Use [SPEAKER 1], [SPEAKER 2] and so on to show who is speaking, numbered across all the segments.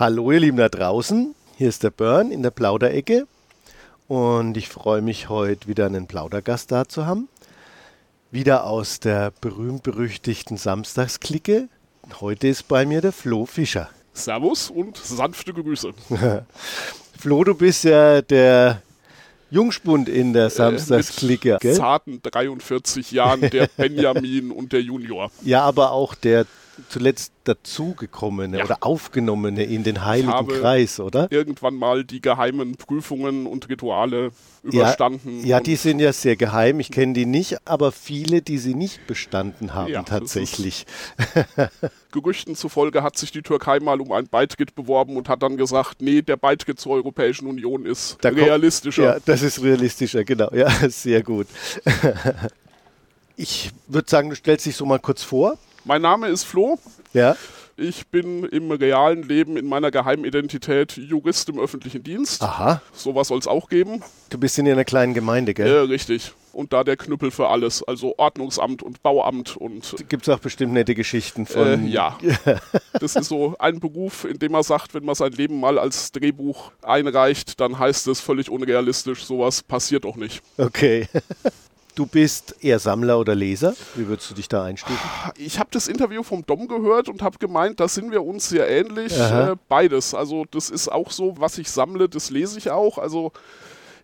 [SPEAKER 1] Hallo ihr Lieben da draußen, hier ist der Burn in der Plauderecke und ich freue mich heute wieder einen Plaudergast da zu haben. Wieder aus der berühmt-berüchtigten Samstagsklicke. Heute ist bei mir der Flo Fischer.
[SPEAKER 2] Servus und sanfte Grüße.
[SPEAKER 1] Flo, du bist ja der Jungspund in der Samstagsklicke.
[SPEAKER 2] Äh, mit zarten 43 Jahren der Benjamin und der Junior.
[SPEAKER 1] Ja, aber auch der zuletzt dazugekommene ja. oder aufgenommene in den heiligen Kreis, oder?
[SPEAKER 2] Irgendwann mal die geheimen Prüfungen und Rituale überstanden.
[SPEAKER 1] Ja, ja die sind ja sehr geheim. Ich kenne die nicht, aber viele, die sie nicht bestanden haben, ja, tatsächlich.
[SPEAKER 2] Gerüchten zufolge hat sich die Türkei mal um ein Beitritt beworben und hat dann gesagt, nee, der Beitritt zur Europäischen Union ist da realistischer.
[SPEAKER 1] Kommt, ja, das ist realistischer, genau. Ja, sehr gut. Ich würde sagen, du stellst dich so mal kurz vor.
[SPEAKER 2] Mein Name ist Flo.
[SPEAKER 1] Ja.
[SPEAKER 2] Ich bin im realen Leben in meiner Geheimidentität Jurist im öffentlichen Dienst.
[SPEAKER 1] Aha.
[SPEAKER 2] Sowas soll es auch geben.
[SPEAKER 1] Du bist in einer kleinen Gemeinde, gell?
[SPEAKER 2] Ja, richtig. Und da der Knüppel für alles, also Ordnungsamt und Bauamt und.
[SPEAKER 1] Gibt es auch bestimmt nette Geschichten von.
[SPEAKER 2] Äh, ja. das ist so ein Beruf, in dem man sagt, wenn man sein Leben mal als Drehbuch einreicht, dann heißt es völlig unrealistisch, sowas passiert auch nicht.
[SPEAKER 1] Okay. Du bist eher Sammler oder Leser. Wie würdest du dich da einstufen?
[SPEAKER 2] Ich habe das Interview vom Dom gehört und habe gemeint, da sind wir uns sehr ähnlich. Äh, beides. Also das ist auch so, was ich sammle, das lese ich auch. Also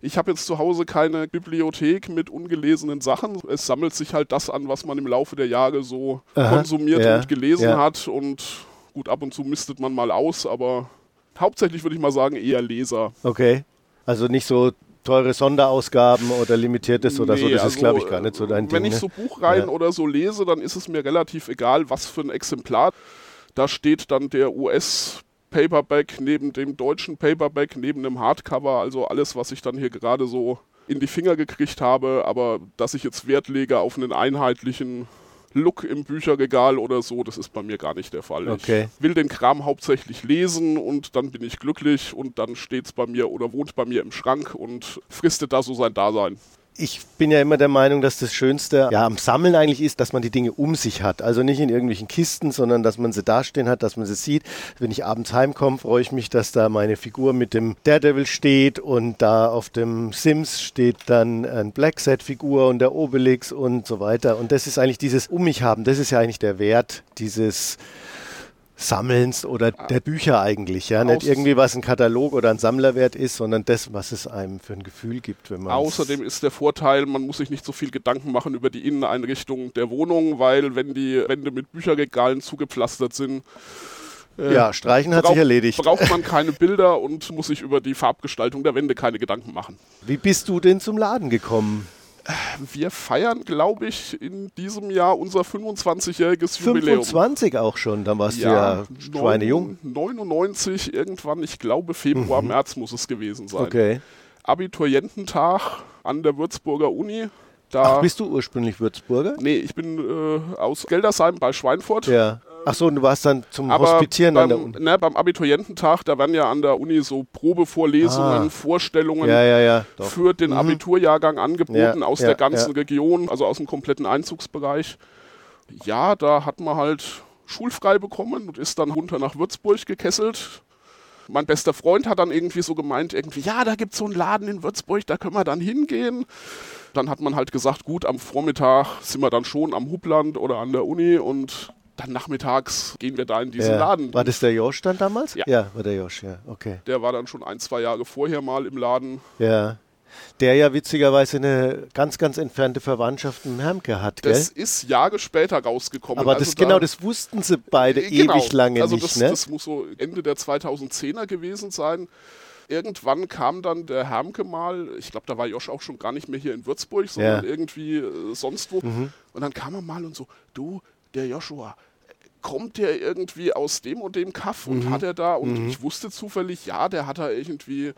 [SPEAKER 2] ich habe jetzt zu Hause keine Bibliothek mit ungelesenen Sachen. Es sammelt sich halt das an, was man im Laufe der Jahre so Aha, konsumiert ja, und gelesen ja. hat. Und gut, ab und zu mistet man mal aus, aber hauptsächlich würde ich mal sagen, eher Leser.
[SPEAKER 1] Okay. Also nicht so teure Sonderausgaben oder limitiertes oder nee, so, das also, ist glaube ich gar nicht so dein
[SPEAKER 2] Wenn
[SPEAKER 1] Ding.
[SPEAKER 2] Wenn ich ne? so Buchreihen ja. oder so lese, dann ist es mir relativ egal, was für ein Exemplar. Da steht dann der US Paperback neben dem deutschen Paperback, neben dem Hardcover, also alles, was ich dann hier gerade so in die Finger gekriegt habe, aber dass ich jetzt Wert lege auf einen einheitlichen Look im Bücherregal oder so, das ist bei mir gar nicht der Fall.
[SPEAKER 1] Okay.
[SPEAKER 2] Ich will den Kram hauptsächlich lesen und dann bin ich glücklich und dann steht es bei mir oder wohnt bei mir im Schrank und fristet da so sein Dasein
[SPEAKER 1] ich bin ja immer der Meinung, dass das Schönste ja, am Sammeln eigentlich ist, dass man die Dinge um sich hat. Also nicht in irgendwelchen Kisten, sondern dass man sie dastehen hat, dass man sie sieht. Wenn ich abends heimkomme, freue ich mich, dass da meine Figur mit dem Daredevil steht und da auf dem Sims steht dann ein Blackset-Figur und der Obelix und so weiter. Und das ist eigentlich dieses Um mich haben, das ist ja eigentlich der Wert dieses Sammelns oder der Bücher eigentlich, ja. Nicht irgendwie, was ein Katalog oder ein Sammlerwert ist, sondern das, was es einem für ein Gefühl gibt, wenn man.
[SPEAKER 2] Außerdem ist der Vorteil, man muss sich nicht so viel Gedanken machen über die Inneneinrichtung der Wohnung, weil wenn die Wände mit Bücherregalen zugepflastert sind,
[SPEAKER 1] äh, ja, streichen hat sich erledigt.
[SPEAKER 2] Braucht man keine Bilder und muss sich über die Farbgestaltung der Wände keine Gedanken machen.
[SPEAKER 1] Wie bist du denn zum Laden gekommen?
[SPEAKER 2] Wir feiern, glaube ich, in diesem Jahr unser 25-jähriges
[SPEAKER 1] Jubiläum. 25 auch schon, dann warst ja, du ja schweinejung.
[SPEAKER 2] 99 irgendwann, ich glaube Februar, mhm. März muss es gewesen sein.
[SPEAKER 1] Okay.
[SPEAKER 2] Abituriententag an der Würzburger Uni.
[SPEAKER 1] Da Ach, bist du ursprünglich Würzburger?
[SPEAKER 2] Nee, ich bin äh, aus Geldersheim bei Schweinfurt.
[SPEAKER 1] Ja. Ach so, du warst dann zum
[SPEAKER 2] Aber
[SPEAKER 1] Hospitieren
[SPEAKER 2] beim,
[SPEAKER 1] an der Uni.
[SPEAKER 2] Ne, beim Abituriententag, da werden ja an der Uni so Probevorlesungen, ah. Vorstellungen
[SPEAKER 1] ja, ja, ja,
[SPEAKER 2] für den mhm. Abiturjahrgang angeboten aus der ganzen Region, also aus dem kompletten Einzugsbereich. Ja, da hat man halt schulfrei bekommen und ist dann runter nach Würzburg gekesselt. Mein bester Freund hat dann irgendwie so gemeint, irgendwie, ja, da gibt es so einen Laden in Würzburg, da können wir dann hingehen. Dann hat man halt gesagt, gut, am Vormittag sind wir dann schon am Hubland oder an der Uni und dann nachmittags gehen wir da in diesen
[SPEAKER 1] ja.
[SPEAKER 2] Laden.
[SPEAKER 1] War das der Josh dann damals?
[SPEAKER 2] Ja.
[SPEAKER 1] Ja, war der Josh, ja, okay.
[SPEAKER 2] Der war dann schon ein, zwei Jahre vorher mal im Laden.
[SPEAKER 1] Ja. Der ja witzigerweise eine ganz, ganz entfernte Verwandtschaft mit Hermke hat, gell?
[SPEAKER 2] Das ist Jahre später rausgekommen.
[SPEAKER 1] Aber also das, da, genau, das wussten sie beide genau, ewig lange
[SPEAKER 2] also
[SPEAKER 1] nicht,
[SPEAKER 2] das,
[SPEAKER 1] ne?
[SPEAKER 2] das muss so Ende der 2010er gewesen sein. Irgendwann kam dann der Hermke mal, ich glaube, da war Josh auch schon gar nicht mehr hier in Würzburg, sondern ja. irgendwie äh, sonst wo. Mhm. Und dann kam er mal und so, du, der Joshua, kommt der irgendwie aus dem und dem Kaff und mhm. hat er da, und mhm. ich wusste zufällig, ja, der hat da irgendwie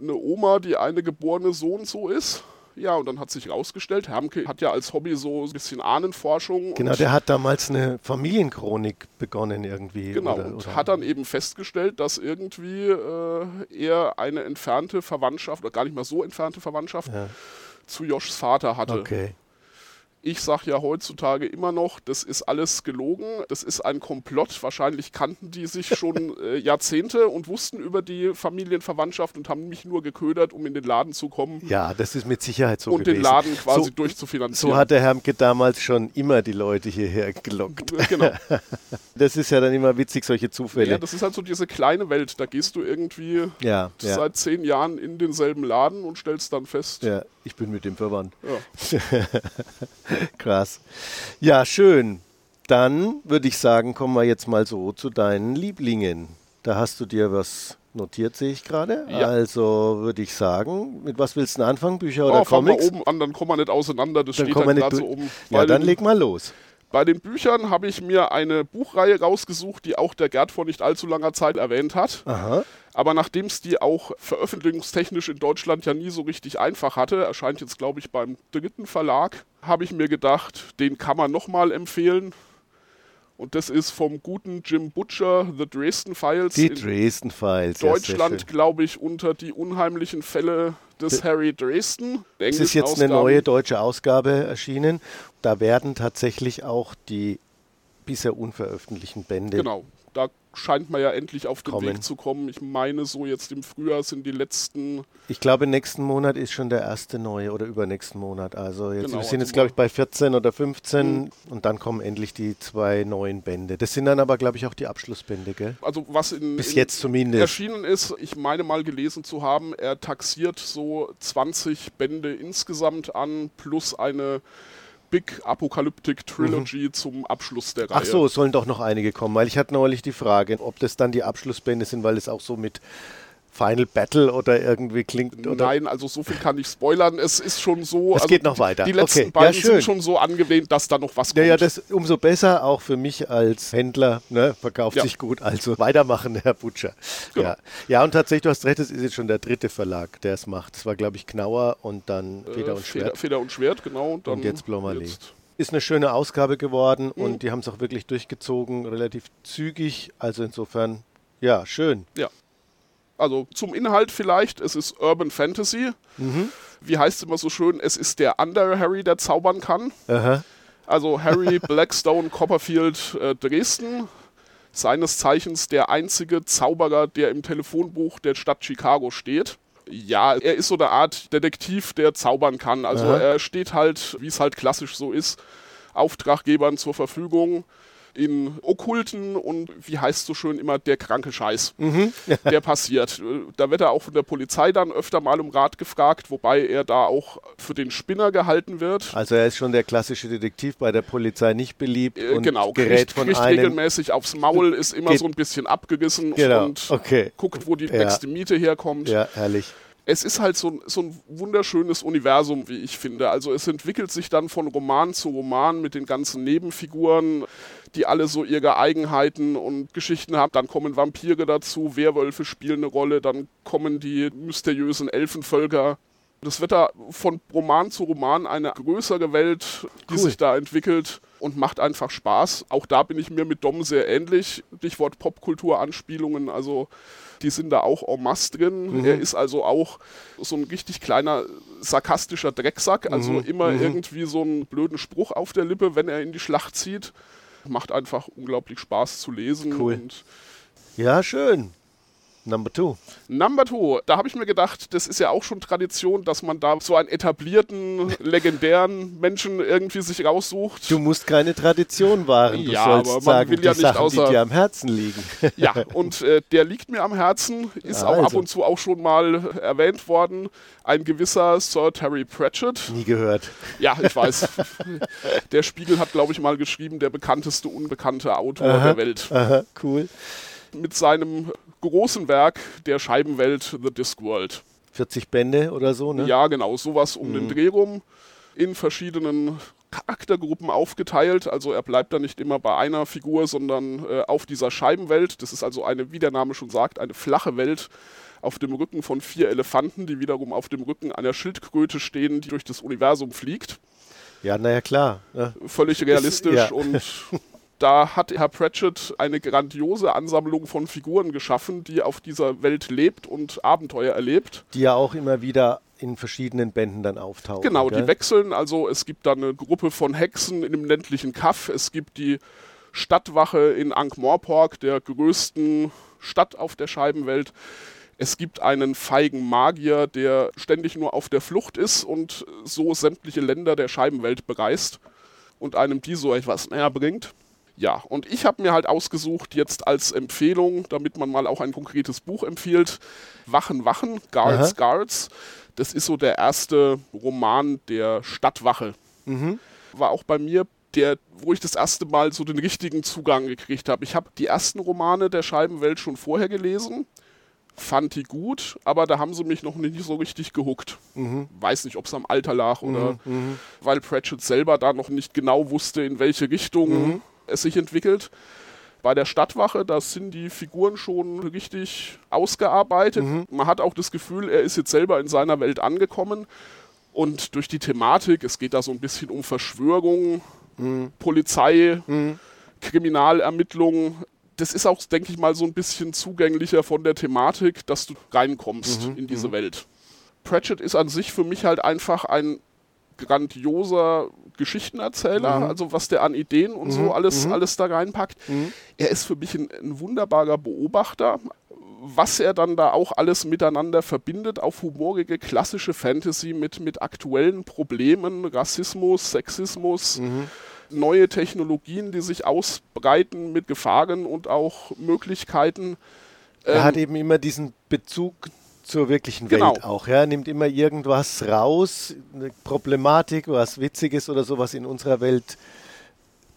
[SPEAKER 2] eine Oma, die eine geborene so und so ist. Ja, und dann hat sich rausgestellt, Hermke hat ja als Hobby so ein bisschen Ahnenforschung.
[SPEAKER 1] Genau, der hat damals eine Familienchronik begonnen irgendwie.
[SPEAKER 2] Genau, oder, und oder hat dann eben festgestellt, dass irgendwie äh, er eine entfernte Verwandtschaft, oder gar nicht mal so entfernte Verwandtschaft, ja. zu Joschs Vater hatte.
[SPEAKER 1] Okay
[SPEAKER 2] Ich sage ja heutzutage immer noch, das ist alles gelogen, das ist ein Komplott. Wahrscheinlich kannten die sich schon äh, Jahrzehnte und wussten über die Familienverwandtschaft und haben mich nur geködert, um in den Laden zu kommen.
[SPEAKER 1] Ja, das ist mit Sicherheit so
[SPEAKER 2] und
[SPEAKER 1] gewesen.
[SPEAKER 2] den Laden quasi
[SPEAKER 1] so,
[SPEAKER 2] durchzufinanzieren.
[SPEAKER 1] So hat der Hermke damals schon immer die Leute hierher gelockt.
[SPEAKER 2] Genau.
[SPEAKER 1] das ist ja dann immer witzig, solche Zufälle.
[SPEAKER 2] Ja, das ist halt so diese kleine Welt. Da gehst du irgendwie
[SPEAKER 1] ja, ja.
[SPEAKER 2] seit zehn Jahren in denselben Laden und stellst dann fest.
[SPEAKER 1] Ja, ich bin mit dem verwandt.
[SPEAKER 2] Ja.
[SPEAKER 1] Krass. Ja, schön. Dann würde ich sagen, kommen wir jetzt mal so zu deinen Lieblingen. Da hast du dir was notiert, sehe ich gerade.
[SPEAKER 2] Ja.
[SPEAKER 1] Also würde ich sagen, mit was willst du anfangen? Bücher oder
[SPEAKER 2] Oh, wir
[SPEAKER 1] Comics?
[SPEAKER 2] oben an, dann kommen wir nicht auseinander. Das
[SPEAKER 1] Dann
[SPEAKER 2] steht dann gerade so oben.
[SPEAKER 1] Ja, dann leg mal los.
[SPEAKER 2] Bei den Büchern habe ich mir eine Buchreihe rausgesucht, die auch der Gerd vor nicht allzu langer Zeit erwähnt hat.
[SPEAKER 1] Aha.
[SPEAKER 2] Aber nachdem es die auch veröffentlichungstechnisch in Deutschland ja nie so richtig einfach hatte, erscheint jetzt, glaube ich, beim dritten Verlag, habe ich mir gedacht, den kann man nochmal empfehlen. Und das ist vom guten Jim Butcher, The Dresden Files.
[SPEAKER 1] Die Dresden Files.
[SPEAKER 2] Deutschland, glaube ich, unter die unheimlichen Fälle des Harry Dresden.
[SPEAKER 1] Es ist jetzt eine
[SPEAKER 2] Ausgaben.
[SPEAKER 1] neue deutsche Ausgabe erschienen. Da werden tatsächlich auch die bisher unveröffentlichten Bände.
[SPEAKER 2] Genau, da scheint man ja endlich auf den
[SPEAKER 1] Kommen.
[SPEAKER 2] Weg zu kommen. Ich meine, so jetzt im Frühjahr sind die letzten.
[SPEAKER 1] Ich glaube, nächsten Monat ist schon der erste neue oder übernächsten Monat. Also jetzt,
[SPEAKER 2] Genau,
[SPEAKER 1] wir sind
[SPEAKER 2] also
[SPEAKER 1] jetzt, glaube ich, bei 14 oder 15
[SPEAKER 2] Mhm.
[SPEAKER 1] und dann kommen endlich die zwei neuen Bände. Das sind dann aber, glaube ich, auch die Abschlussbände, gell?
[SPEAKER 2] Also was in,
[SPEAKER 1] Bis
[SPEAKER 2] in
[SPEAKER 1] jetzt zumindest.
[SPEAKER 2] erschienen ist, ich meine mal gelesen zu haben, er taxiert so 20 Bände insgesamt an, plus eine Big Apocalyptic Trilogy zum Abschluss der Reihe.
[SPEAKER 1] Mhm. Ach so, es sollen doch noch einige kommen, weil ich hatte neulich die Frage, ob das dann die Abschlussbände sind, weil es auch so mit Final Battle oder irgendwie klingt. Oder?
[SPEAKER 2] Nein, also so viel kann ich spoilern. Es ist schon so.
[SPEAKER 1] Es
[SPEAKER 2] also
[SPEAKER 1] geht noch weiter.
[SPEAKER 2] Die letzten
[SPEAKER 1] Okay, ja,
[SPEAKER 2] beiden
[SPEAKER 1] schön.
[SPEAKER 2] sind schon so angelehnt, dass da noch was
[SPEAKER 1] Ja,
[SPEAKER 2] kommt.
[SPEAKER 1] ja, das umso besser, auch für mich als Händler, ne, verkauft
[SPEAKER 2] Ja.
[SPEAKER 1] sich gut. Also weitermachen, Herr Butcher.
[SPEAKER 2] Genau.
[SPEAKER 1] Ja. ja, und tatsächlich, du hast recht, es ist jetzt schon der dritte Verlag, der es macht. Das war, glaube ich, Knauer und dann
[SPEAKER 2] Äh,
[SPEAKER 1] Feder und Schwert.
[SPEAKER 2] Feder und Schwert, genau. Und, dann
[SPEAKER 1] Und jetzt
[SPEAKER 2] jetzt-
[SPEAKER 1] Ist eine schöne Ausgabe geworden
[SPEAKER 2] Mhm.
[SPEAKER 1] und die haben es auch wirklich durchgezogen, relativ zügig. Also insofern, ja, schön.
[SPEAKER 2] Ja. Also zum Inhalt vielleicht, es ist Urban Fantasy.
[SPEAKER 1] Mhm.
[SPEAKER 2] Wie heißt es immer so schön, es ist der andere Harry, der zaubern kann.
[SPEAKER 1] Aha.
[SPEAKER 2] Also Harry Blackstone Copperfield äh, Dresden, seines Zeichens der einzige Zauberer, der im Telefonbuch der Stadt Chicago steht. Ja, er ist so eine Art Detektiv, der zaubern kann. Also
[SPEAKER 1] Aha.
[SPEAKER 2] er steht halt, wie es halt klassisch so ist, Auftraggebern zur Verfügung in okkulten und wie heißt so schön immer der kranke Scheiß,
[SPEAKER 1] Mhm.
[SPEAKER 2] der passiert. Da wird er auch von der Polizei dann öfter mal um Rat gefragt, wobei er da auch für den Spinner gehalten wird.
[SPEAKER 1] Also er ist schon der klassische Detektiv, bei der Polizei nicht beliebt
[SPEAKER 2] Äh,
[SPEAKER 1] und
[SPEAKER 2] genau,
[SPEAKER 1] gerät
[SPEAKER 2] kriegt,
[SPEAKER 1] von
[SPEAKER 2] kriegt
[SPEAKER 1] einem.
[SPEAKER 2] regelmäßig aufs Maul, ist immer so ein bisschen abgerissen
[SPEAKER 1] Genau,
[SPEAKER 2] und
[SPEAKER 1] okay.
[SPEAKER 2] guckt, wo die
[SPEAKER 1] Ja.
[SPEAKER 2] nächste Miete herkommt.
[SPEAKER 1] Ja, herrlich.
[SPEAKER 2] Es ist halt so, so ein wunderschönes Universum, wie ich finde. Also es entwickelt sich dann von Roman zu Roman mit den ganzen Nebenfiguren, die alle so ihre Eigenheiten und Geschichten haben. Dann kommen Vampire dazu, Werwölfe spielen eine Rolle, dann kommen die mysteriösen Elfenvölker. Das wird da von Roman zu Roman eine größere Welt, die
[SPEAKER 1] Cool.
[SPEAKER 2] sich da entwickelt und macht einfach Spaß. Auch da bin ich mir mit Dom sehr ähnlich. Stichwort Popkultur-Anspielungen, also die sind da auch en masse drin.
[SPEAKER 1] Mhm.
[SPEAKER 2] Er ist also auch so ein richtig kleiner sarkastischer Drecksack, also
[SPEAKER 1] Mhm.
[SPEAKER 2] immer irgendwie so einen blöden Spruch auf der Lippe, wenn er in die Schlacht zieht. Macht einfach unglaublich Spaß zu lesen.
[SPEAKER 1] Cool.
[SPEAKER 2] Und
[SPEAKER 1] Ja, schön. Number two.
[SPEAKER 2] Number Two, da habe ich mir gedacht, das ist ja auch schon Tradition, dass man da so einen etablierten, legendären Menschen irgendwie sich raussucht.
[SPEAKER 1] Du musst keine Tradition wahren. Du
[SPEAKER 2] Ja,
[SPEAKER 1] sollst
[SPEAKER 2] aber man
[SPEAKER 1] sagen,
[SPEAKER 2] will
[SPEAKER 1] die
[SPEAKER 2] ja nicht
[SPEAKER 1] Sachen,
[SPEAKER 2] außer-
[SPEAKER 1] die dir am Herzen liegen.
[SPEAKER 2] Ja, und äh, der liegt mir am Herzen, ist
[SPEAKER 1] Ja,
[SPEAKER 2] auch ab
[SPEAKER 1] also.
[SPEAKER 2] und zu auch schon mal erwähnt worden. Ein gewisser Sir Terry Pratchett.
[SPEAKER 1] Nie gehört.
[SPEAKER 2] Ja, ich weiß. der Spiegel hat, glaube ich, mal geschrieben, der bekannteste unbekannte Autor
[SPEAKER 1] Aha.
[SPEAKER 2] der Welt.
[SPEAKER 1] Aha, cool.
[SPEAKER 2] Mit seinem großen Werk der Scheibenwelt The Discworld.
[SPEAKER 1] 40 Bände oder so, ne?
[SPEAKER 2] Ja, genau, sowas um den Dreh rum. In verschiedenen Charaktergruppen aufgeteilt. Also er bleibt da nicht immer bei einer Figur, sondern äh, auf dieser Scheibenwelt. Das ist also eine, wie der Name schon sagt, eine flache Welt auf dem Rücken von vier Elefanten, die wiederum auf dem Rücken einer Schildkröte stehen, die durch das Universum fliegt.
[SPEAKER 1] Ja, naja, klar. Ne?
[SPEAKER 2] Völlig realistisch
[SPEAKER 1] ja.
[SPEAKER 2] und da hat Herr Pratchett eine grandiose Ansammlung von Figuren geschaffen, die auf dieser Welt lebt und Abenteuer erlebt.
[SPEAKER 1] Die ja auch immer wieder in verschiedenen Bänden dann auftauchen.
[SPEAKER 2] Genau,
[SPEAKER 1] gell?
[SPEAKER 2] die wechseln. Also es gibt da eine Gruppe von Hexen in dem ländlichen Kaff. Es gibt die Stadtwache in Ankh-Morpork, der größten Stadt auf der Scheibenwelt. Es gibt einen feigen Magier, der ständig nur auf der Flucht ist und so sämtliche Länder der Scheibenwelt bereist und einem die so etwas näher bringt. Ja, und ich habe mir halt ausgesucht, jetzt als Empfehlung, damit man mal auch ein konkretes Buch empfiehlt, Wachen, Wachen, Guards,
[SPEAKER 1] Aha.
[SPEAKER 2] Guards. Das ist so der erste Roman der Stadtwache. War auch bei mir der, wo ich das erste Mal so den richtigen Zugang gekriegt habe. Ich habe die ersten Romane der Scheibenwelt schon vorher gelesen, fand die gut, aber da haben sie mich noch nicht so richtig gehuckt. Weiß nicht, ob es am Alter lag oder weil Pratchett selber da noch nicht genau wusste, in welche Richtung es sich entwickelt. Bei der Stadtwache, da sind die Figuren schon richtig ausgearbeitet. Man hat auch das Gefühl, er ist jetzt selber in seiner Welt angekommen. Und durch die Thematik, es geht da so ein bisschen um Verschwörung, Polizei, Kriminalermittlungen. Das ist auch, denke ich mal, so ein bisschen zugänglicher von der Thematik, dass du reinkommst in diese Welt. Pratchett ist an sich für mich halt einfach ein grandioser Geschichtenerzähler, also was der an Ideen und so alles, alles da reinpackt. Er ist für mich ein, ein wunderbarer Beobachter, was er dann da auch alles miteinander verbindet, auf humorige klassische Fantasy mit, mit aktuellen Problemen, Rassismus, Sexismus, neue Technologien, die sich ausbreiten mit Gefahren und auch Möglichkeiten.
[SPEAKER 1] Er
[SPEAKER 2] Ähm,
[SPEAKER 1] hat eben immer diesen Bezug zur wirklichen
[SPEAKER 2] Genau.
[SPEAKER 1] Welt auch. Ja? Nimmt immer irgendwas raus, eine Problematik, was Witziges oder so, was in unserer Welt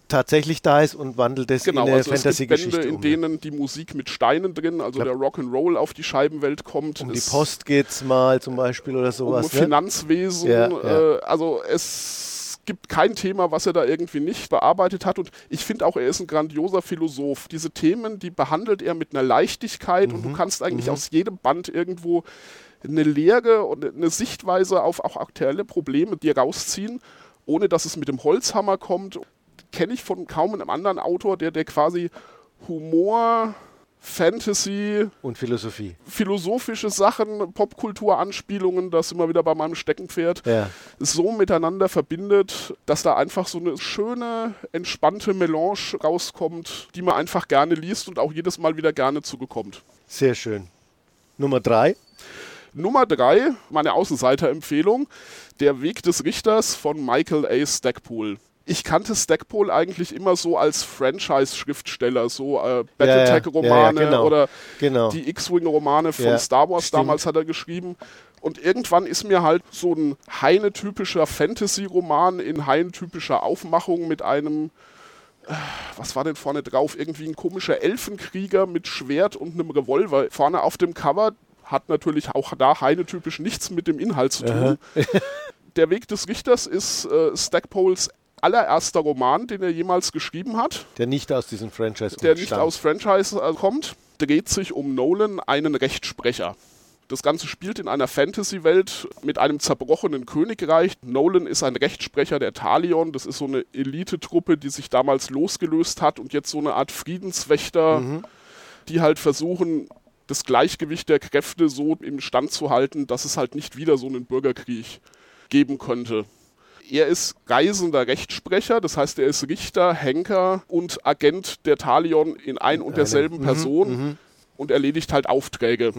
[SPEAKER 1] tatsächlich da ist und wandelt es
[SPEAKER 2] Genau,
[SPEAKER 1] in eine
[SPEAKER 2] also es gibt Bände,
[SPEAKER 1] Fantasy-Geschichte
[SPEAKER 2] in
[SPEAKER 1] um.
[SPEAKER 2] denen die Musik mit Steinen drin, also der Rock'n'Roll auf die Scheibenwelt kommt.
[SPEAKER 1] um die Post geht's mal zum Beispiel oder
[SPEAKER 2] um
[SPEAKER 1] sowas. ne?
[SPEAKER 2] Finanzwesen.
[SPEAKER 1] Ja, ja.
[SPEAKER 2] Äh, also es gibt kein Thema, was er da irgendwie nicht bearbeitet hat. Und ich finde auch, er ist ein grandioser Philosoph. Diese Themen, die behandelt er mit einer Leichtigkeit und du
[SPEAKER 1] Mhm.
[SPEAKER 2] kannst eigentlich aus jedem Band irgendwo eine Lehre und eine Sichtweise auf auch aktuelle Probleme dir rausziehen, ohne dass es mit dem Holzhammer kommt. Kenne ich von kaum einem anderen Autor, der, der quasi Humor, Fantasy,
[SPEAKER 1] Und Philosophie.
[SPEAKER 2] philosophische Sachen, Popkulturanspielungen, das immer wieder bei meinem Steckenpferd,
[SPEAKER 1] Ja.
[SPEAKER 2] so miteinander verbindet, dass da einfach so eine schöne, entspannte Melange rauskommt, die man einfach gerne liest und auch jedes Mal wieder gerne zugekommt.
[SPEAKER 1] Sehr schön. Nummer drei.
[SPEAKER 2] Nummer drei, meine Außenseiterempfehlung, Der Weg des Richters von Michael A. Stackpool. Ich kannte Stackpole eigentlich immer so als Franchise-Schriftsteller, so äh, Battletech-Romane
[SPEAKER 1] ja, ja, genau.
[SPEAKER 2] oder
[SPEAKER 1] Genau.
[SPEAKER 2] die X-Wing-Romane von Star Wars
[SPEAKER 1] stimmt.
[SPEAKER 2] damals hat er geschrieben. Und irgendwann ist mir halt so ein Heine-typischer Fantasy-Roman in Heine-typischer Aufmachung mit einem, äh, was war denn vorne drauf? Irgendwie ein komischer Elfenkrieger mit Schwert und einem Revolver. Vorne auf dem Cover hat natürlich auch da Heine-typisch nichts mit dem Inhalt zu tun. Der Weg des Richters ist äh, Stackpoles allererster Roman, den er jemals geschrieben hat
[SPEAKER 1] Der nicht aus diesem Franchise
[SPEAKER 2] der nicht
[SPEAKER 1] stammt.
[SPEAKER 2] aus Franchise äh, kommt, dreht sich um Nolan, einen Rechtsprecher. Das Ganze spielt in einer Fantasy-Welt mit einem zerbrochenen Königreich. Nolan ist ein Rechtsprecher der Talion. Das ist so eine Elitetruppe, die sich damals losgelöst hat und jetzt so eine Art Friedenswächter, die halt versuchen, das Gleichgewicht der Kräfte so im Stand zu halten, dass es halt nicht wieder so einen Bürgerkrieg geben könnte. Er ist reisender Rechtsprecher, das heißt, er ist Richter, Henker und Agent der Talion in ein und derselben Person und erledigt halt Aufträge.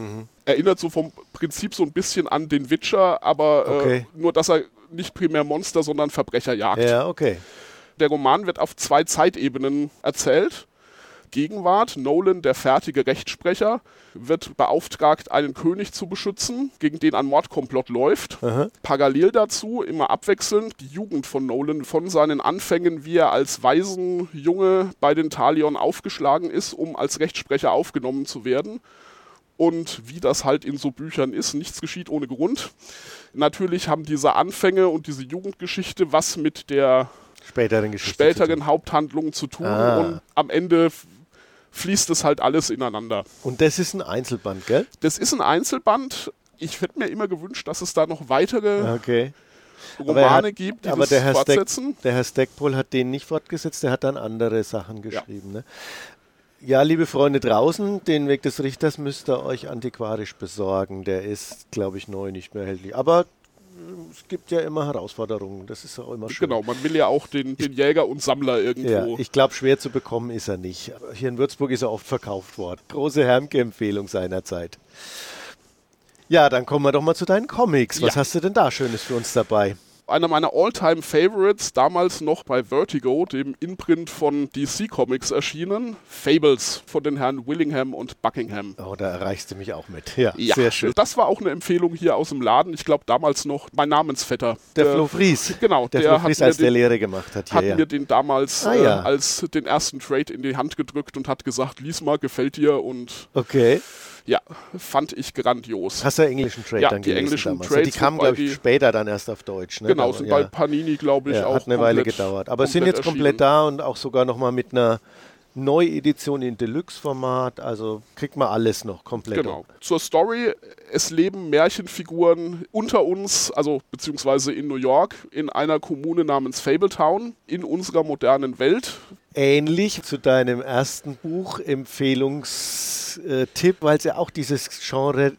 [SPEAKER 2] Erinnert so vom Prinzip so ein bisschen an den Witcher, aber
[SPEAKER 1] Okay.
[SPEAKER 2] äh, nur, dass er nicht primär Monster, sondern Verbrecher jagt.
[SPEAKER 1] Ja, okay.
[SPEAKER 2] Der Roman wird auf zwei Zeitebenen erzählt. Gegenwart, Nolan, der fertige Rechtsprecher, wird beauftragt, einen König zu beschützen, gegen den ein Mordkomplott läuft. Parallel dazu, immer abwechselnd, die Jugend von Nolan von seinen Anfängen, wie er als Waisenjunge bei den Talion aufgeschlagen ist, um als Rechtsprecher aufgenommen zu werden. Und wie das halt in so Büchern ist, nichts geschieht ohne Grund. Natürlich haben diese Anfänge und diese Jugendgeschichte was mit der
[SPEAKER 1] Späteren Geschichte. zu tun.
[SPEAKER 2] späteren Haupthandlungen zu tun
[SPEAKER 1] Ah.
[SPEAKER 2] und am Ende fließt es halt alles ineinander.
[SPEAKER 1] Und das ist ein Einzelband, gell?
[SPEAKER 2] Das ist ein Einzelband. Ich hätte mir immer gewünscht, dass es da noch weitere
[SPEAKER 1] Okay.
[SPEAKER 2] Romane
[SPEAKER 1] hat-
[SPEAKER 2] gibt, die
[SPEAKER 1] aber
[SPEAKER 2] das
[SPEAKER 1] der Herr,
[SPEAKER 2] fortsetzen.
[SPEAKER 1] der Herr Stackpole hat den nicht fortgesetzt, der hat dann andere Sachen geschrieben. Ne? Ja, liebe Freunde draußen, den Weg des Richters müsst ihr euch antiquarisch besorgen. Der ist, glaube ich, neu nicht mehr erhältlich. Aber es gibt ja immer Herausforderungen. Das ist auch immer schön.
[SPEAKER 2] Genau, man will ja auch den, den Jäger und Sammler irgendwo. Ja,
[SPEAKER 1] ich glaube, schwer zu bekommen ist er nicht. Hier in Würzburg ist er oft verkauft worden. Große Hermke-Empfehlung seinerzeit. Ja, dann kommen wir doch mal zu deinen Comics. Was ja. hast du denn da Schönes für uns dabei?
[SPEAKER 2] Einer meiner All-Time Favorites, damals noch bei Vertigo, dem Imprint von DC Comics erschienen. Fables von den Herren Willingham und Buckingham.
[SPEAKER 1] Oh, da erreichst du mich auch mit. Ja, ja sehr schön.
[SPEAKER 2] Das war auch eine Empfehlung hier aus dem Laden. Ich glaube, damals noch mein Namensvetter.
[SPEAKER 1] Der, der Flo Fries.
[SPEAKER 2] Genau.
[SPEAKER 1] Der, der Flo Fries, als den, der Lehre gemacht hat.
[SPEAKER 2] Hier, hat ja. mir den damals ah, ja. äh, als den ersten Trade in die Hand gedrückt und hat gesagt, lies mal, gefällt dir und...
[SPEAKER 1] Okay.
[SPEAKER 2] Ja, fand ich grandios.
[SPEAKER 1] Hast du englischen Trade
[SPEAKER 2] ja,
[SPEAKER 1] dann
[SPEAKER 2] die englischen
[SPEAKER 1] damals? Trades die kamen, glaube ich, später dann erst auf Deutsch. Ne?
[SPEAKER 2] Genau, sind ja. bei Panini, glaube ich,
[SPEAKER 1] ja,
[SPEAKER 2] auch
[SPEAKER 1] Hat eine Weile gedauert. Aber sind jetzt komplett da und auch sogar nochmal mit einer Neuedition in Deluxe-Format, also kriegt man alles noch komplett.
[SPEAKER 2] Genau. Zur Story, es leben Märchenfiguren unter uns, also beziehungsweise in New York, in einer Kommune namens Fabletown, in unserer modernen Welt.
[SPEAKER 1] Ähnlich zu deinem ersten Buch, Empfehlungstipp, weil es ja auch dieses Genre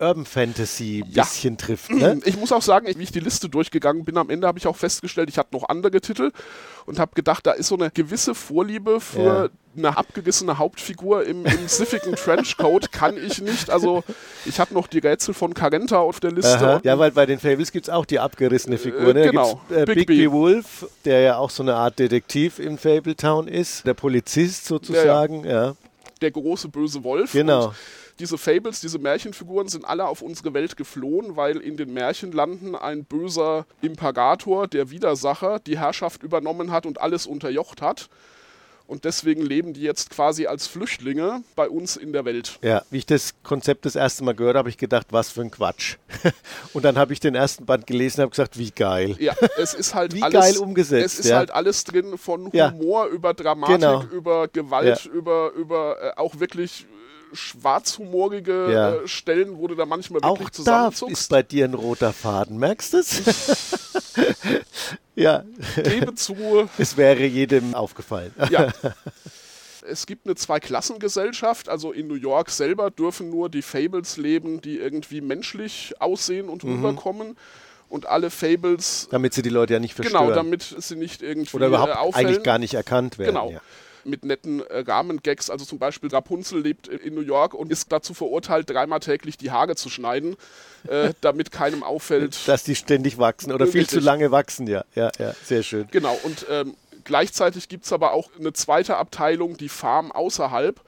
[SPEAKER 1] Urban Fantasy ein ja. bisschen trifft. Ne?
[SPEAKER 2] Ich muss auch sagen, wie ich die Liste durchgegangen bin, am Ende habe ich auch festgestellt, ich hatte noch andere Titel und habe gedacht, da ist so eine gewisse Vorliebe für ja. eine abgerissene Hauptfigur im, im siffigen Trenchcoat kann ich nicht. Also ich habe noch die Rätsel von Carenta auf der Liste.
[SPEAKER 1] Aha. Ja, weil bei den Fables gibt es auch die abgerissene Figur. Ne?
[SPEAKER 2] Äh, genau.
[SPEAKER 1] Äh, Big, Big Wolf, der ja auch so eine Art Detektiv im Fabletown ist, der Polizist sozusagen. Ja, ja.
[SPEAKER 2] Der große böse Wolf.
[SPEAKER 1] Genau. Und
[SPEAKER 2] diese Fables, diese Märchenfiguren sind alle auf unsere Welt geflohen, weil in den Märchenlanden ein böser Impagator, der Widersacher, die Herrschaft übernommen hat und alles unterjocht hat. Und deswegen leben die jetzt quasi als Flüchtlinge bei uns in der Welt.
[SPEAKER 1] Ja, wie ich das Konzept das erste Mal gehört habe, habe ich gedacht, was für ein Quatsch. und dann habe ich den ersten Band gelesen und habe gesagt, wie geil.
[SPEAKER 2] Ja, es ist halt
[SPEAKER 1] wie
[SPEAKER 2] alles,
[SPEAKER 1] geil umgesetzt.
[SPEAKER 2] Es ist
[SPEAKER 1] ja.
[SPEAKER 2] halt alles drin, von Humor ja. über Dramatik,
[SPEAKER 1] genau.
[SPEAKER 2] über Gewalt, ja. über, über äh, auch wirklich schwarzhumorige ja. äh, Stellen, wo du da manchmal wirklich
[SPEAKER 1] Auch
[SPEAKER 2] zusammenzuckst.
[SPEAKER 1] da ist bei dir ein roter Faden, merkst du es? ja.
[SPEAKER 2] Gebe zu.
[SPEAKER 1] Es wäre jedem aufgefallen.
[SPEAKER 2] ja. Es gibt eine Zweiklassengesellschaft, also in New York selber dürfen nur die Fables leben, die irgendwie menschlich aussehen und mhm. rüberkommen und alle Fables.
[SPEAKER 1] Damit sie die Leute ja nicht genau, verstören.
[SPEAKER 2] Genau, damit sie nicht irgendwie
[SPEAKER 1] Oder überhaupt
[SPEAKER 2] äh, auffällen.
[SPEAKER 1] eigentlich gar nicht erkannt werden.
[SPEAKER 2] Genau.
[SPEAKER 1] Ja
[SPEAKER 2] mit netten äh, Rahmengags. Also zum Beispiel Rapunzel lebt in New York und ist dazu verurteilt, dreimal täglich die Haare zu schneiden, äh, damit keinem auffällt.
[SPEAKER 1] Dass die ständig wachsen oder viel zu lange wachsen, ja. Ja, ja, sehr schön.
[SPEAKER 2] Genau, und ähm, gleichzeitig gibt es aber auch eine zweite Abteilung, die Farm außerhalb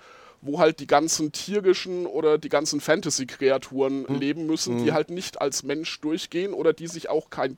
[SPEAKER 2] wo halt die ganzen tierischen oder die ganzen Fantasy-Kreaturen hm. leben müssen, hm. die halt nicht als Mensch durchgehen oder die sich auch kein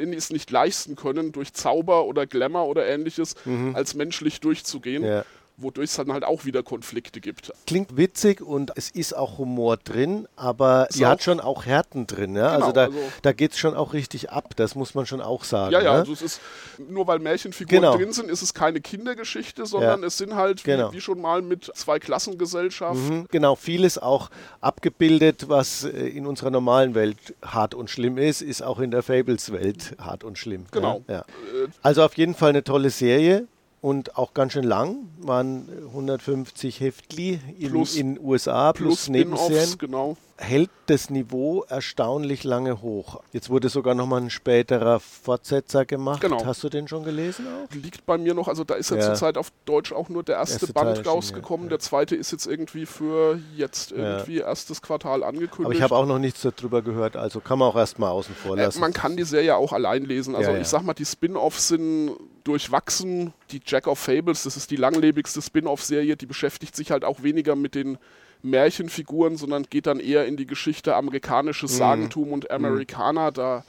[SPEAKER 2] es nicht leisten können, durch Zauber oder Glamour oder ähnliches mhm. als menschlich durchzugehen. Ja wodurch es dann halt auch wieder Konflikte gibt.
[SPEAKER 1] Klingt witzig und es ist auch Humor drin, aber sie hat schon auch Härten drin. Ja? Genau, also da, also da geht es schon auch richtig ab, das muss man schon auch sagen.
[SPEAKER 2] Ja, ja,
[SPEAKER 1] ne?
[SPEAKER 2] also es ist, nur weil Märchenfiguren genau. drin sind, ist es keine Kindergeschichte, sondern ja. es sind halt,
[SPEAKER 1] genau.
[SPEAKER 2] wie, wie, schon mal mit zwei Klassengesellschaften.
[SPEAKER 1] Mhm, genau, vieles auch abgebildet, was äh, in unserer normalen Welt hart und schlimm ist, ist auch in der Fables-Welt hart und schlimm.
[SPEAKER 2] Genau.
[SPEAKER 1] Ja? Äh, also auf jeden Fall eine tolle Serie und auch ganz schön lang, waren 150 Heftli in, den USA plus, plus Nebenserien.
[SPEAKER 2] Genau
[SPEAKER 1] hält das Niveau erstaunlich lange hoch. Jetzt wurde sogar nochmal ein späterer Fortsetzer gemacht.
[SPEAKER 2] Genau.
[SPEAKER 1] Hast du den schon gelesen
[SPEAKER 2] auch? Liegt bei mir noch, also da ist ja, ja. zurzeit auf Deutsch auch nur der erste, erste Band Teil rausgekommen. Ja. Der zweite ist jetzt irgendwie für jetzt irgendwie erstes Quartal angekündigt.
[SPEAKER 1] Aber ich habe auch noch nichts darüber gehört, also kann man auch erstmal außen vor äh, lassen.
[SPEAKER 2] Äh, man kann die Serie auch allein lesen. Also ich sag mal, die Spin-Offs sind durchwachsen. Die Jack of Fables, das ist die langlebigste Spin-Off-Serie, die beschäftigt sich halt auch weniger mit den Märchenfiguren, sondern geht dann eher in die Geschichte amerikanisches mhm. Sagentum und Amerikaner. Da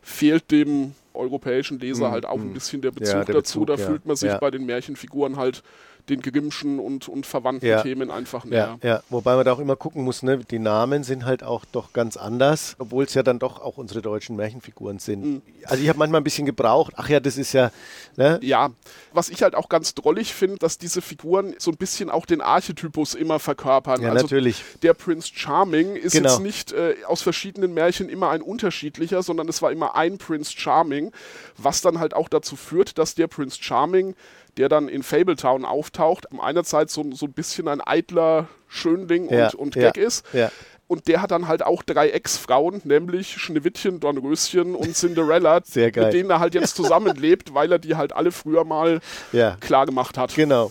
[SPEAKER 2] fehlt dem europäischen Leser mhm. halt auch ein mhm. bisschen der Bezug ja, der dazu. Bezug, da ja. fühlt man sich ja. bei den Märchenfiguren halt den Grimmschen und, und verwandten ja. Themen einfach näher.
[SPEAKER 1] Ja, ja, wobei man da auch immer gucken muss, ne? die Namen sind halt auch doch ganz anders, obwohl es ja dann doch auch unsere deutschen Märchenfiguren sind. Mhm. Also ich habe manchmal ein bisschen gebraucht, ach ja, das ist ja... Ne?
[SPEAKER 2] Ja, was ich halt auch ganz drollig finde, dass diese Figuren so ein bisschen auch den Archetypus immer verkörpern.
[SPEAKER 1] Ja, also natürlich.
[SPEAKER 2] Der Prince Charming ist genau. jetzt nicht äh, aus verschiedenen Märchen immer ein unterschiedlicher, sondern es war immer ein Prince Charming, was dann halt auch dazu führt, dass der Prince Charming der dann in Fabletown auftaucht, einerseits so, so ein bisschen ein eitler Schönling und,
[SPEAKER 1] ja,
[SPEAKER 2] und Gag
[SPEAKER 1] ja,
[SPEAKER 2] ist.
[SPEAKER 1] Ja.
[SPEAKER 2] Und der hat dann halt auch drei Ex-Frauen, nämlich Schneewittchen, Dornröschen und Cinderella, mit denen er halt jetzt zusammenlebt, weil er die halt alle früher mal klar gemacht hat.
[SPEAKER 1] Genau.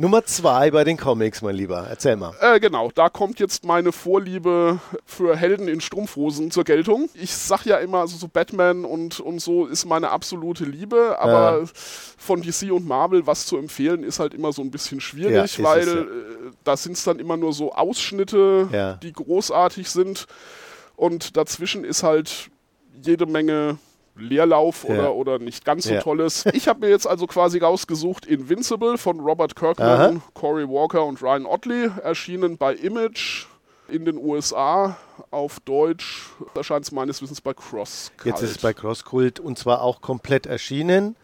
[SPEAKER 1] Nummer zwei bei den Comics, mein Lieber. Erzähl mal.
[SPEAKER 2] Äh, genau, da kommt jetzt meine Vorliebe für Helden in Strumpfhosen zur Geltung. Ich sag ja immer, also so Batman und, und so ist meine absolute Liebe, aber
[SPEAKER 1] Ja.
[SPEAKER 2] von DC und Marvel was zu empfehlen, ist halt immer so ein bisschen
[SPEAKER 1] Ja,
[SPEAKER 2] schwierig,
[SPEAKER 1] ist
[SPEAKER 2] weil
[SPEAKER 1] es, ja.
[SPEAKER 2] äh, da sind es dann immer nur so Ausschnitte,
[SPEAKER 1] Ja.
[SPEAKER 2] die großartig sind und dazwischen ist halt jede Menge Leerlauf
[SPEAKER 1] Ja.
[SPEAKER 2] oder, oder nicht ganz so
[SPEAKER 1] Ja.
[SPEAKER 2] tolles. Ich habe mir jetzt also quasi rausgesucht Invincible von Robert Kirkman,
[SPEAKER 1] Aha.
[SPEAKER 2] Cory Walker und Ryan Otley, erschienen bei Image in den USA. Auf Deutsch erscheint es meines Wissens bei Cross.
[SPEAKER 1] Jetzt ist es bei Crosskult und zwar auch komplett erschienen.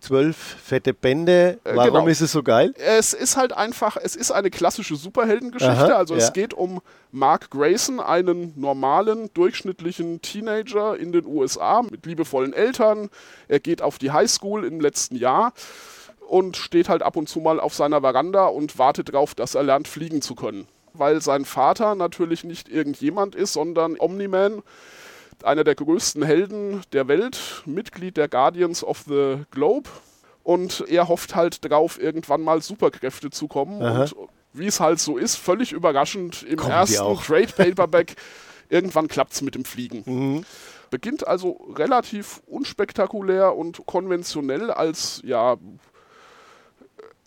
[SPEAKER 1] Zwölf fette Bände.
[SPEAKER 2] Äh,
[SPEAKER 1] Warum
[SPEAKER 2] genau.
[SPEAKER 1] ist es so geil?
[SPEAKER 2] Es ist halt einfach, es ist eine klassische Superheldengeschichte.
[SPEAKER 1] Aha,
[SPEAKER 2] also
[SPEAKER 1] ja.
[SPEAKER 2] es geht um Mark Grayson, einen normalen, durchschnittlichen Teenager in den USA mit liebevollen Eltern. Er geht auf die Highschool im letzten Jahr und steht halt ab und zu mal auf seiner Veranda und wartet darauf, dass er lernt, fliegen zu können. Weil sein Vater natürlich nicht irgendjemand ist, sondern Omni-Man, einer der größten Helden der Welt, Mitglied der Guardians of the Globe. Und er hofft halt drauf, irgendwann mal Superkräfte zu kommen.
[SPEAKER 1] Aha.
[SPEAKER 2] Und wie es halt so ist, völlig überraschend im
[SPEAKER 1] die
[SPEAKER 2] ersten. Trade Paperback, irgendwann klappt es mit dem Fliegen.
[SPEAKER 1] Mhm.
[SPEAKER 2] Beginnt also relativ unspektakulär und konventionell als ja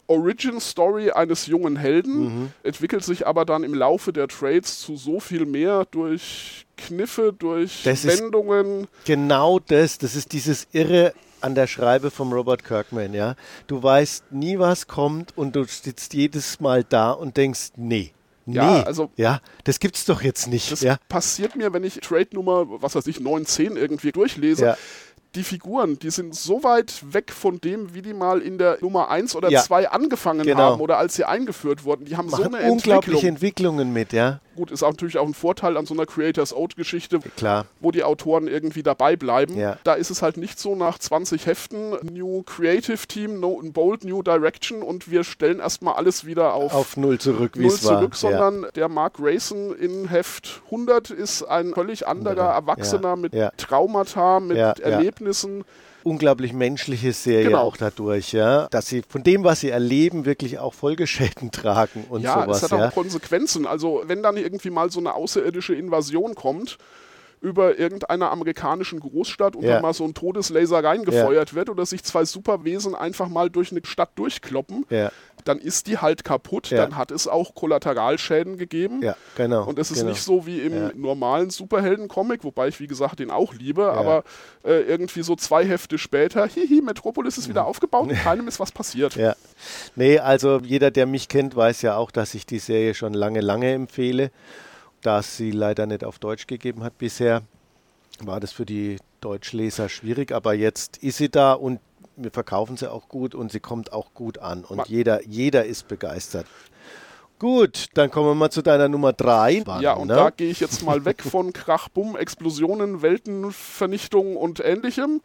[SPEAKER 2] Origin Story eines jungen Helden,
[SPEAKER 1] Mhm.
[SPEAKER 2] entwickelt sich aber dann im Laufe der Trades zu so viel mehr durch Kniffe, durch
[SPEAKER 1] Das
[SPEAKER 2] Wendungen.
[SPEAKER 1] Genau das. Das ist dieses Irre an der Schreibe vom Robert Kirkman, ja. Du weißt nie, was kommt und du sitzt jedes Mal da und denkst, nee. Nee,
[SPEAKER 2] Ja, also-
[SPEAKER 1] ja, das gibt's doch jetzt nicht.
[SPEAKER 2] Das
[SPEAKER 1] ja.
[SPEAKER 2] passiert mir, wenn ich Trade Nummer, was weiß ich, 9, 10 irgendwie durchlese.
[SPEAKER 1] Ja.
[SPEAKER 2] Die Figuren, die sind so weit weg von dem, wie die mal in der Nummer 1 oder
[SPEAKER 1] Ja.
[SPEAKER 2] 2 angefangen
[SPEAKER 1] Genau.
[SPEAKER 2] haben oder als sie eingeführt wurden. Die haben so
[SPEAKER 1] Machen
[SPEAKER 2] eine
[SPEAKER 1] unglaubliche
[SPEAKER 2] Entwicklung.
[SPEAKER 1] Entwicklungen mit, ja.
[SPEAKER 2] Gut, ist auch natürlich auch ein Vorteil an so einer Creators Oat-Geschichte,
[SPEAKER 1] Klar.
[SPEAKER 2] wo die Autoren irgendwie dabei bleiben.
[SPEAKER 1] Ja.
[SPEAKER 2] Da ist es halt nicht so nach 20 Heften, New Creative Team, no, Bold New Direction und wir stellen erstmal alles wieder auf,
[SPEAKER 1] Auf Null zurück, wie es war.
[SPEAKER 2] zurück, sondern der Mark Grayson in Heft 100 ist ein völlig anderer Erwachsener
[SPEAKER 1] ja,
[SPEAKER 2] mit
[SPEAKER 1] ja.
[SPEAKER 2] Traumata, mit
[SPEAKER 1] Ja, ja.
[SPEAKER 2] Erlebnissen.
[SPEAKER 1] unglaublich menschliche Serie
[SPEAKER 2] Genau.
[SPEAKER 1] auch dadurch, ja. Dass sie von dem, was sie erleben, wirklich auch Folgeschäden tragen und
[SPEAKER 2] ja,
[SPEAKER 1] sowas,
[SPEAKER 2] es hat
[SPEAKER 1] ja.
[SPEAKER 2] auch Konsequenzen. Also wenn dann irgendwie mal so eine außerirdische Invasion kommt über irgendeiner amerikanischen Großstadt und
[SPEAKER 1] Ja.
[SPEAKER 2] dann mal so ein Todeslaser reingefeuert wird oder sich zwei Superwesen einfach mal durch eine Stadt durchkloppen,
[SPEAKER 1] Ja,
[SPEAKER 2] dann ist die halt kaputt,
[SPEAKER 1] Ja.
[SPEAKER 2] dann hat es auch Kollateralschäden gegeben.
[SPEAKER 1] ja, genau.
[SPEAKER 2] Und es ist
[SPEAKER 1] genau.
[SPEAKER 2] nicht so wie im
[SPEAKER 1] Ja.
[SPEAKER 2] normalen Superhelden-Comic, wobei ich, wie gesagt, den auch liebe, aber äh, irgendwie so zwei Hefte später, hihi, Metropolis ist wieder aufgebaut, keinem ist was passiert.
[SPEAKER 1] Mhm. Ja. Nee, also jeder, der mich kennt, weiß ja auch, dass ich die Serie schon lange, lange empfehle. Da es sie leider nicht auf Deutsch gegeben hat bisher, war das für die Deutschleser schwierig, aber jetzt ist sie da und wir verkaufen sie auch gut und sie kommt auch gut an und jeder, jeder ist begeistert. Gut, dann kommen wir mal zu deiner Nummer drei.
[SPEAKER 2] Ja, und
[SPEAKER 1] ne?
[SPEAKER 2] da gehe ich jetzt mal weg von Krach, Bumm, Explosionen, Weltenvernichtung und ähnlichem.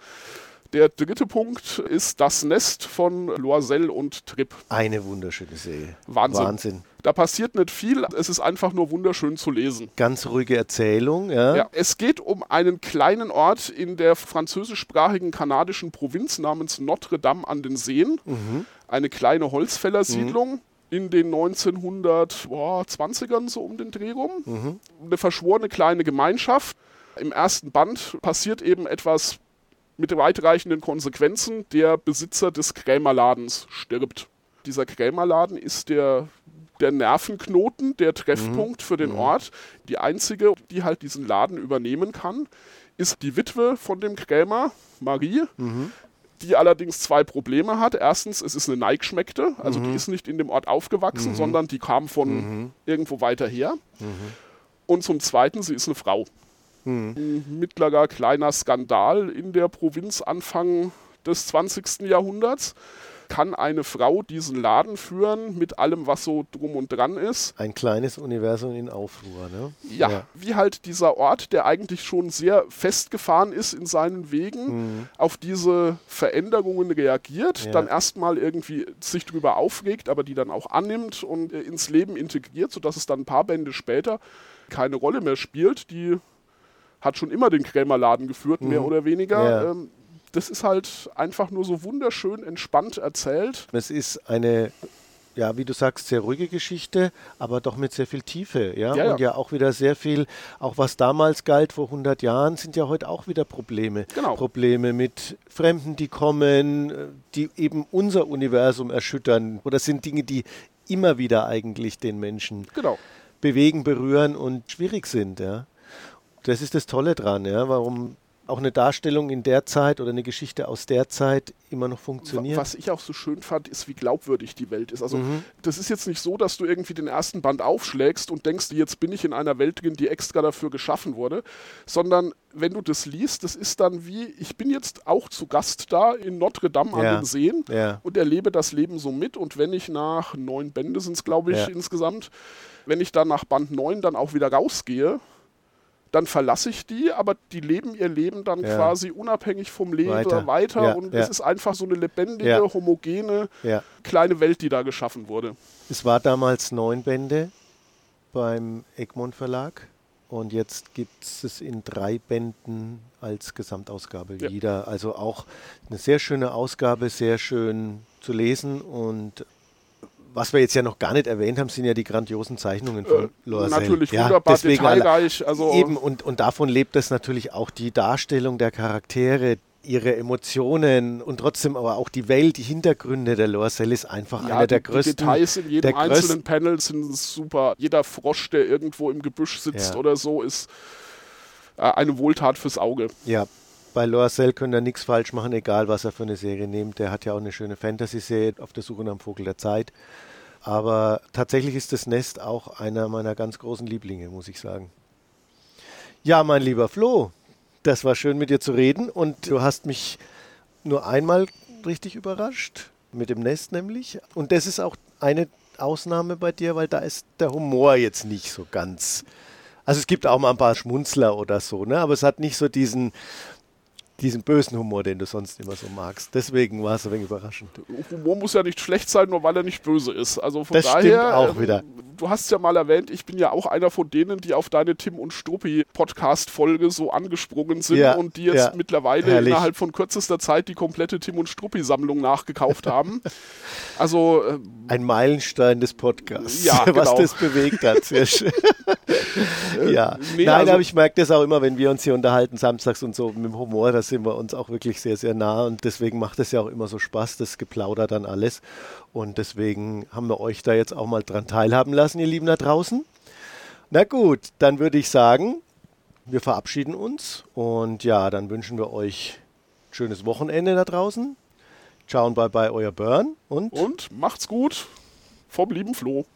[SPEAKER 2] Der dritte Punkt ist das Nest von Loisel und Tripp.
[SPEAKER 1] Eine wunderschöne Serie.
[SPEAKER 2] Wahnsinn.
[SPEAKER 1] Wahnsinn.
[SPEAKER 2] Da passiert nicht viel, es ist einfach nur wunderschön zu lesen.
[SPEAKER 1] Ganz ruhige Erzählung, ja.
[SPEAKER 2] Ja, es geht um einen kleinen Ort in der französischsprachigen kanadischen Provinz namens Notre Dame an den Seen.
[SPEAKER 1] Mhm.
[SPEAKER 2] Eine kleine Holzfällersiedlung. In den 1920ern so um den Dreh rum.
[SPEAKER 1] Mhm.
[SPEAKER 2] Eine verschworene kleine Gemeinschaft. Im ersten Band passiert eben etwas mit weitreichenden Konsequenzen. Der Besitzer des Krämerladens stirbt. Dieser Krämerladen ist der, der Nervenknoten, der Treffpunkt für den Ort. Die einzige, die halt diesen Laden übernehmen kann, ist die Witwe von dem Krämer, Marie, die allerdings zwei Probleme hat. Erstens, es ist eine Neigschmeckte, also die ist nicht in dem Ort aufgewachsen, sondern die kam von irgendwo weiter her. Und zum Zweiten, sie ist eine Frau. Ein mittlerer kleiner Skandal in der Provinz Anfang des 20. Jahrhunderts. kann eine Frau diesen Laden führen mit allem, was so drum und dran ist.
[SPEAKER 1] Ein kleines Universum in Aufruhr, ne?
[SPEAKER 2] Ja, ja. wie halt dieser Ort, der eigentlich schon sehr festgefahren ist in seinen Wegen, mhm. auf diese Veränderungen reagiert, ja. dann erstmal irgendwie sich drüber aufregt, aber die dann auch annimmt und äh, ins Leben integriert, sodass es dann ein paar Bände später keine Rolle mehr spielt. Die hat schon immer den Krämerladen geführt, mhm. mehr oder weniger. Ja. Ähm, das ist halt einfach nur so wunderschön entspannt erzählt.
[SPEAKER 1] Es ist eine ja, wie du sagst, sehr ruhige Geschichte, aber doch mit sehr viel Tiefe, ja? ja, und ja auch wieder sehr viel, auch was damals galt vor 100 Jahren, sind ja heute auch wieder Probleme.
[SPEAKER 2] Genau.
[SPEAKER 1] Probleme mit Fremden, die kommen, die eben unser Universum erschüttern oder sind Dinge, die immer wieder eigentlich den Menschen
[SPEAKER 2] genau.
[SPEAKER 1] bewegen, berühren und schwierig sind, ja. Das ist das Tolle dran, ja, warum auch eine Darstellung in der Zeit oder eine Geschichte aus der Zeit immer noch funktioniert.
[SPEAKER 2] Was ich auch so schön fand, ist, wie glaubwürdig die Welt ist. Also mhm. das ist jetzt nicht so, dass du irgendwie den ersten Band aufschlägst und denkst, jetzt bin ich in einer Welt drin, die extra dafür geschaffen wurde, sondern wenn du das liest, das ist dann wie, ich bin jetzt auch zu Gast da in Notre Dame an den Seen
[SPEAKER 1] ja.
[SPEAKER 2] und erlebe das Leben so mit und wenn ich nach neun Bände sind es, glaube ich, ja. insgesamt, wenn ich dann nach Band neun dann auch wieder rausgehe, dann verlasse ich die, aber die leben ihr Leben dann ja. quasi unabhängig vom Leben weiter, weiter ja, und ja. es ist einfach so eine lebendige, homogene kleine Welt, die da geschaffen wurde.
[SPEAKER 1] Es war damals neun Bände beim Egmont Verlag und jetzt gibt es es in drei Bänden als Gesamtausgabe wieder. Also auch eine sehr schöne Ausgabe, sehr schön zu lesen und was wir jetzt ja noch gar nicht erwähnt haben, sind ja die grandiosen Zeichnungen von äh, Loisel.
[SPEAKER 2] Natürlich ja, wunderbar detailreich. Also
[SPEAKER 1] eben, und, und davon lebt es natürlich auch die Darstellung der Charaktere, ihre Emotionen und trotzdem aber auch die Welt, die Hintergründe der Loisel ist einfach ja, einer der größten.
[SPEAKER 2] Die Details in jedem einzelnen Panel sind super. Jeder Frosch, der irgendwo im Gebüsch sitzt ja. oder so, ist äh, eine Wohltat fürs Auge.
[SPEAKER 1] Ja, bei Loisel könnt ihr nichts falsch machen, egal was er für eine Serie nimmt. Der hat ja auch eine schöne Fantasy-Serie auf der Suche nach dem Vogel der Zeit. Aber tatsächlich ist das Nest auch einer meiner ganz großen Lieblinge, muss ich sagen. Ja, mein lieber Flo, das war schön mit dir zu reden und du hast mich nur einmal richtig überrascht, mit dem Nest nämlich. Und das ist auch eine Ausnahme bei dir, weil da ist der Humor jetzt nicht so ganz. Also es gibt auch mal ein paar Schmunzler oder so, ne? aber es hat nicht so diesen diesen bösen Humor, den du sonst immer so magst. Deswegen war es ein wenig überraschend.
[SPEAKER 2] Humor muss ja nicht schlecht sein, nur weil er nicht böse ist. Also von
[SPEAKER 1] das
[SPEAKER 2] daher,
[SPEAKER 1] stimmt auch ähm, wieder.
[SPEAKER 2] Du hast ja mal erwähnt, ich bin ja auch einer von denen, die auf deine Tim und Struppi Podcast Folge so angesprungen sind ja, und die jetzt ja, mittlerweile herrlich. innerhalb von kürzester Zeit die komplette Tim und Struppi Sammlung nachgekauft haben. Also
[SPEAKER 1] ähm, ein Meilenstein des Podcasts,
[SPEAKER 2] ja, genau.
[SPEAKER 1] was das bewegt hat. Sehr schön. ja, nee, nein, also, aber ich merke das auch immer, wenn wir uns hier unterhalten samstags und so mit dem Humor, das sind wir uns auch wirklich sehr, sehr nah und deswegen macht es ja auch immer so Spaß, das Geplauder dann alles. Und deswegen haben wir euch da jetzt auch mal dran teilhaben lassen, ihr Lieben da draußen. Na gut, dann würde ich sagen, wir verabschieden uns und ja, dann wünschen wir euch ein schönes Wochenende da draußen. Ciao und bye bye, euer Burn und.
[SPEAKER 2] Und macht's gut vom lieben Flo.